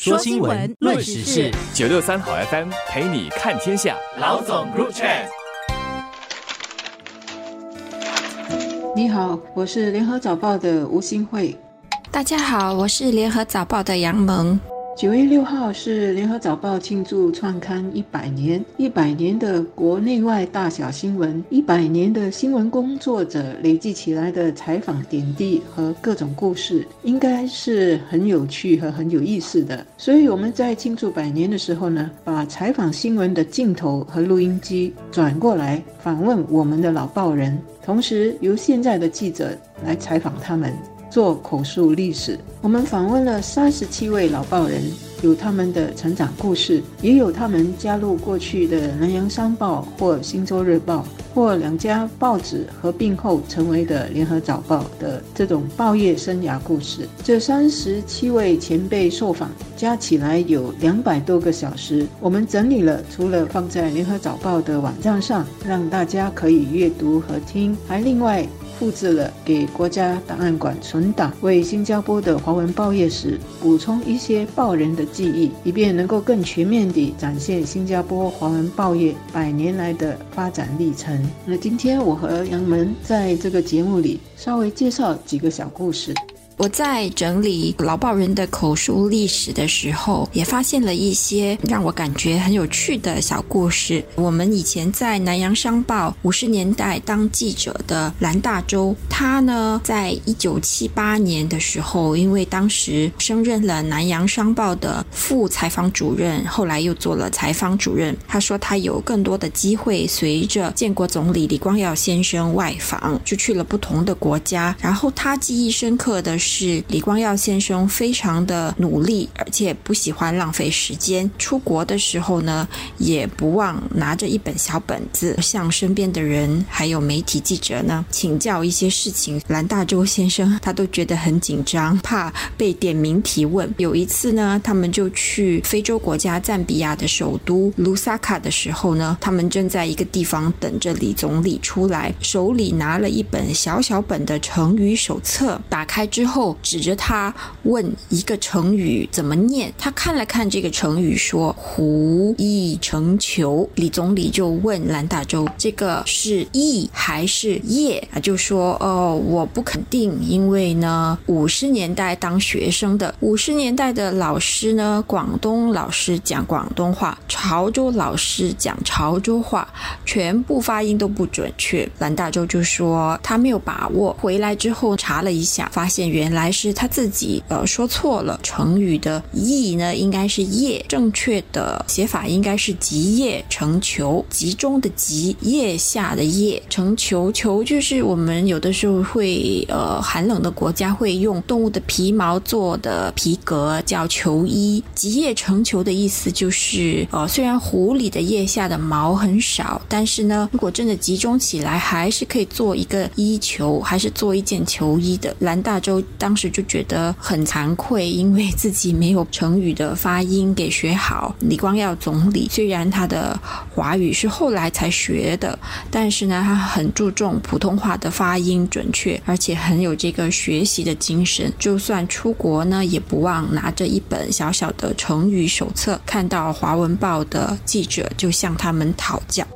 说新闻，论时事，九六三好 FM 陪你看天下。老总入场。你好，我是联合早报的吴新慧。大家好，我是联合早报的杨萌。九月六号是联合早报庆祝创刊一百年，一百年的国内外大小新闻，一百年的新闻工作者累计起来的采访点滴和各种故事，应该是很有趣和很有意思的。所以我们在庆祝百年的时候呢，把采访新闻的镜头和录音机转过来访问我们的老报人，同时由现在的记者来采访他们。做口述历史，我们访问了三十七位老报人，有他们的成长故事，也有他们加入过去的南洋商报或新洲日报，或两家报纸合并后成为的联合早报的这种报业生涯故事。这三十七位前辈受访加起来有两百多个小时，我们整理了，除了放在联合早报的网站上，让大家可以阅读和听，还另外。复制了给国家档案馆存档，为新加坡的华文报业史补充一些报人的记忆，以便能够更全面地展现新加坡华文报业百年来的发展历程。那今天我和杨门在这个节目里稍微介绍几个小故事。我在整理老报人的口述历史的时候，也发现了一些让我感觉很有趣的小故事。我们以前在南洋商报五十年代当记者的蓝大洲，他呢，在一九七八年的时候，因为当时升任了南洋商报的副采访主任，后来又做了采访主任。他说他有更多的机会，随着建国总理李光耀先生外访，就去了不同的国家。然后他记忆深刻的。是是李光耀先生非常的努力，而且不喜欢浪费时间。出国的时候呢，也不忘拿着一本小本子，向身边的人还有媒体记者呢请教一些事情。蓝大洲先生他都觉得很紧张，怕被点名提问。有一次呢，他们就去非洲国家赞比亚的首都卢萨卡的时候呢，他们正在一个地方等着李总理出来，手里拿了一本小小本的成语手册，打开之后。后指着他问一个成语怎么念？他看了看这个成语，说“胡意成球”。李总理就问蓝大洲：“这个是意还是业？”他就说：“哦，我不肯定，因为呢，五十年代当学生的，五十年代的老师呢，广东老师讲广东话，潮州老师讲潮州话，全部发音都不准确。”蓝大洲就说他没有把握。回来之后查了一下，发现原。原来是他自己呃说错了，成语的意呢应该是叶，正确的写法应该是集叶成球，集中的集，叶下的叶，成球，球就是我们有的时候会呃寒冷的国家会用动物的皮毛做的皮革叫球衣，集叶成球的意思就是呃虽然狐狸的腋下的毛很少，但是呢如果真的集中起来，还是可以做一个衣球，还是做一件球衣的。蓝大洲。当时就觉得很惭愧，因为自己没有成语的发音给学好。李光耀总理虽然他的华语是后来才学的，但是呢，他很注重普通话的发音准确，而且很有这个学习的精神。就算出国呢，也不忘拿着一本小小的成语手册，看到华文报的记者就向他们讨教。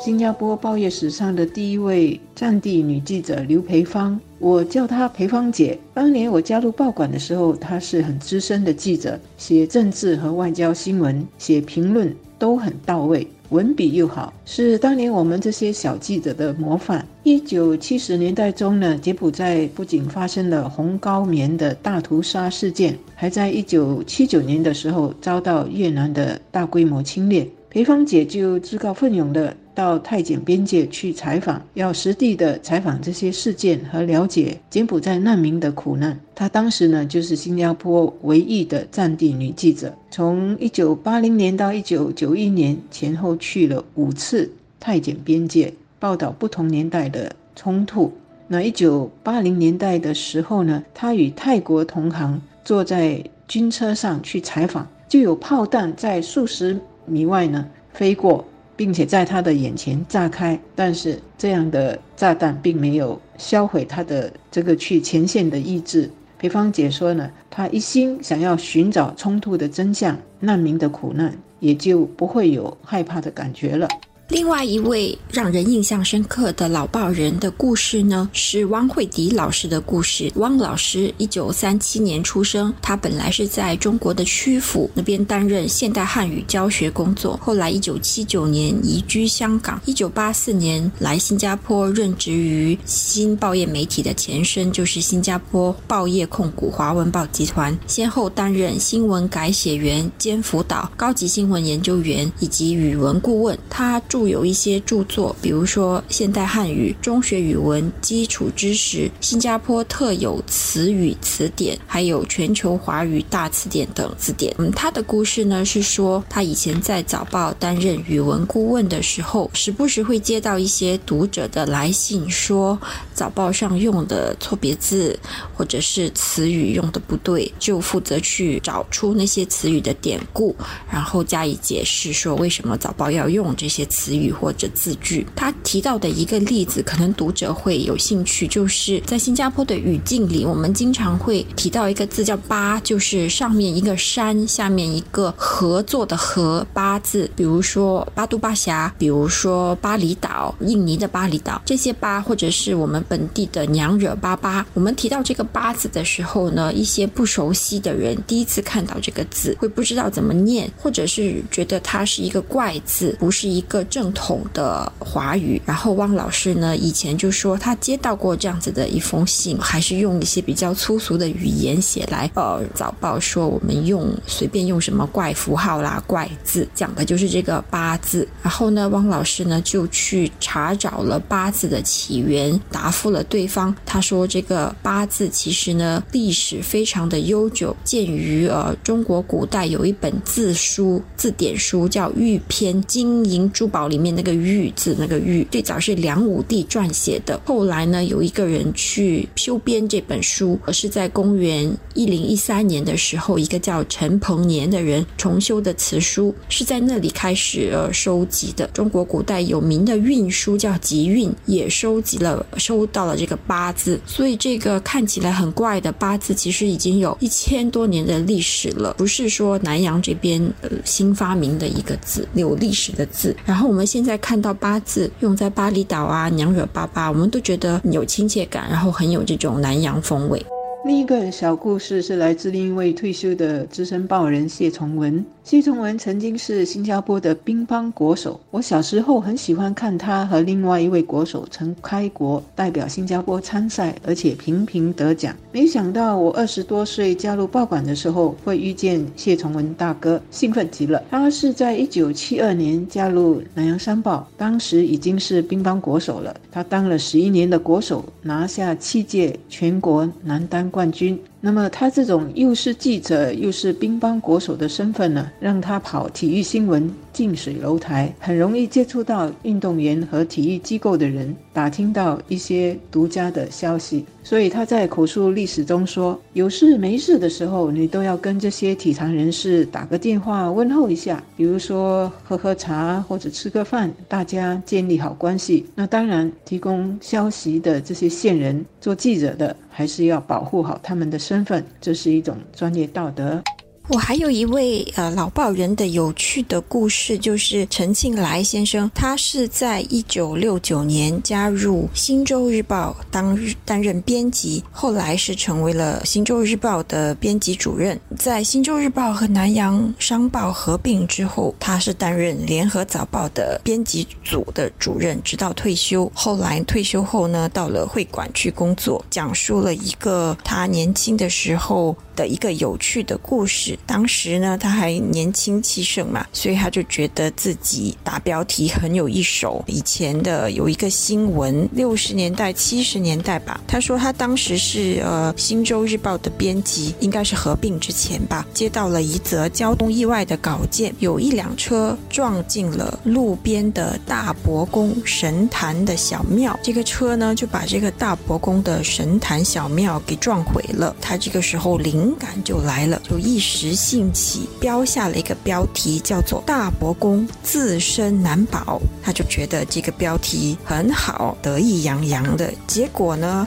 新加坡报业史上的第一位战地女记者刘培芳，我叫她培芳姐。当年我加入报馆的时候，她是很资深的记者，写政治和外交新闻，写评论都很到位，文笔又好，是当年我们这些小记者的模范。一九七十年代中呢，柬埔寨不仅发生了红高棉的大屠杀事件，还在一九七九年的时候遭到越南的大规模侵略。培芳姐就自告奋勇的到泰柬边界去采访，要实地的采访这些事件和了解柬埔寨难民的苦难。她当时呢，就是新加坡唯一的战地女记者，从一九八零年到一九九一年前后去了五次泰柬边界，报道不同年代的冲突。那一九八零年代的时候呢，她与泰国同行坐在军车上去采访，就有炮弹在数十。米外呢飞过，并且在他的眼前炸开，但是这样的炸弹并没有销毁他的这个去前线的意志。裴芳姐说呢，他一心想要寻找冲突的真相，难民的苦难也就不会有害怕的感觉了。另外一位让人印象深刻的老报人的故事呢，是汪慧迪老师的故事。汪老师一九三七年出生，他本来是在中国的曲阜那边担任现代汉语教学工作，后来一九七九年移居香港，一九八四年来新加坡任职于新报业媒体的前身，就是新加坡报业控股华文报集团，先后担任新闻改写员兼辅导、高级新闻研究员以及语文顾问。他著有一些著作，比如说《现代汉语》《中学语文基础知识》《新加坡特有词语词典》，还有《全球华语大词典》等字典。嗯，他的故事呢是说，他以前在早报担任语文顾问的时候，时不时会接到一些读者的来信，说早报上用的错别字或者是词语用的不对，就负责去找出那些词语的典故，然后加以解释，说为什么早报要用这些词。词语或者字句，他提到的一个例子，可能读者会有兴趣，就是在新加坡的语境里，我们经常会提到一个字叫“巴”，就是上面一个山，下面一个合作的“合”巴字。比如说巴都巴峡，比如说巴厘岛，印尼的巴厘岛，这些“巴”或者是我们本地的娘惹巴巴。我们提到这个“巴”字的时候呢，一些不熟悉的人第一次看到这个字，会不知道怎么念，或者是觉得它是一个怪字，不是一个。正统的华语，然后汪老师呢，以前就说他接到过这样子的一封信，还是用一些比较粗俗的语言写来。呃，早报说我们用随便用什么怪符号啦、怪字，讲的就是这个八字。然后呢，汪老师呢就去查找了八字的起源，答复了对方。他说这个八字其实呢历史非常的悠久，鉴于呃中国古代有一本字书字典书叫《玉篇金银珠宝》。里面那个玉字，那个玉最早是梁武帝撰写的。后来呢，有一个人去修编这本书，而是在公元一零一三年的时候，一个叫陈鹏年的人重修的词书，是在那里开始呃收集的。中国古代有名的运书叫《集运》，也收集了收到了这个八字。所以这个看起来很怪的八字，其实已经有一千多年的历史了，不是说南阳这边呃新发明的一个字，有历史的字。然后我们。现在看到八字用在巴厘岛啊，娘惹巴巴，我们都觉得有亲切感，然后很有这种南洋风味。另一个小故事是来自另一位退休的资深报人谢崇文。谢崇文曾经是新加坡的乒乓国手，我小时候很喜欢看他和另外一位国手陈开国代表新加坡参赛，而且频频得奖。没想到我二十多岁加入报馆的时候，会遇见谢崇文大哥，兴奋极了。他是在一九七二年加入南洋商报，当时已经是乒乓国手了。他当了十一年的国手，拿下七届全国男单冠军。那么他这种又是记者又是乒乓国手的身份呢，让他跑体育新闻近水楼台，很容易接触到运动员和体育机构的人，打听到一些独家的消息。所以他在口述历史中说，有事没事的时候，你都要跟这些体坛人士打个电话问候一下，比如说喝喝茶或者吃个饭，大家建立好关系。那当然，提供消息的这些线人，做记者的，还是要保护好他们的身份，这是一种专业道德。我还有一位呃老报人的有趣的故事，就是陈庆来先生。他是在一九六九年加入《新洲日报》当担任编辑，后来是成为了《新洲日报》的编辑主任。在《新洲日报》和《南洋商报》合并之后，他是担任《联合早报》的编辑组的主任，直到退休。后来退休后呢，到了会馆去工作，讲述了一个他年轻的时候。的一个有趣的故事。当时呢，他还年轻气盛嘛，所以他就觉得自己打标题很有一手。以前的有一个新闻，六十年代、七十年代吧。他说他当时是呃《新洲日报》的编辑，应该是合并之前吧，接到了一则交通意外的稿件，有一辆车撞进了路边的大伯公神坛的小庙，这个车呢就把这个大伯公的神坛小庙给撞毁了。他这个时候灵。感就来了，就一时兴起，标下了一个标题，叫做“大伯公自身难保”。他就觉得这个标题很好，得意洋洋的。结果呢？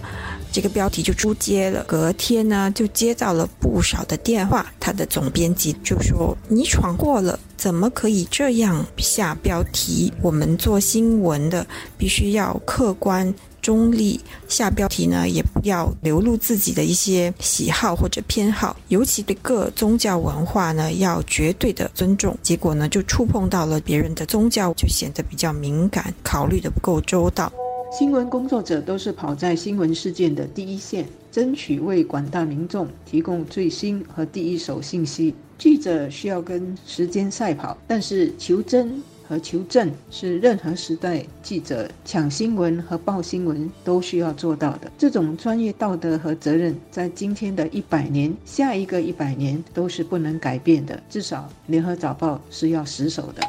这个标题就出街了。隔天呢，就接到了不少的电话，他的总编辑就说：“你闯过了，怎么可以这样下标题？我们做新闻的必须要客观。”中立下标题呢，也不要流露自己的一些喜好或者偏好，尤其对各宗教文化呢，要绝对的尊重。结果呢，就触碰到了别人的宗教，就显得比较敏感，考虑的不够周到。新闻工作者都是跑在新闻事件的第一线，争取为广大民众提供最新和第一手信息。记者需要跟时间赛跑，但是求真。和求证是任何时代记者抢新闻和报新闻都需要做到的。这种专业道德和责任，在今天的一百年、下一个一百年都是不能改变的。至少，联合早报是要死守的。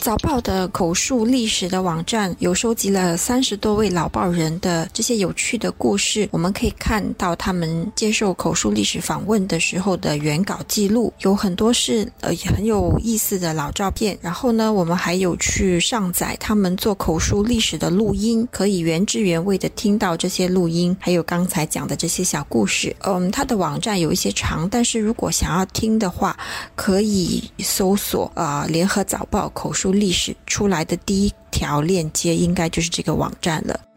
早报的口述历史的网站有收集了三十多位老报人的这些有趣的故事，我们可以看到他们接受口述历史访问的时候的原稿记录，有很多是呃也很有意思的老照片。然后呢，我们还有去上载他们做口述历史的录音，可以原汁原味的听到这些录音，还有刚才讲的这些小故事。嗯，他的网站有一些长，但是如果想要听的话，可以搜索啊联合早报口述。历史出来的第一条链接应该就是这个网站了。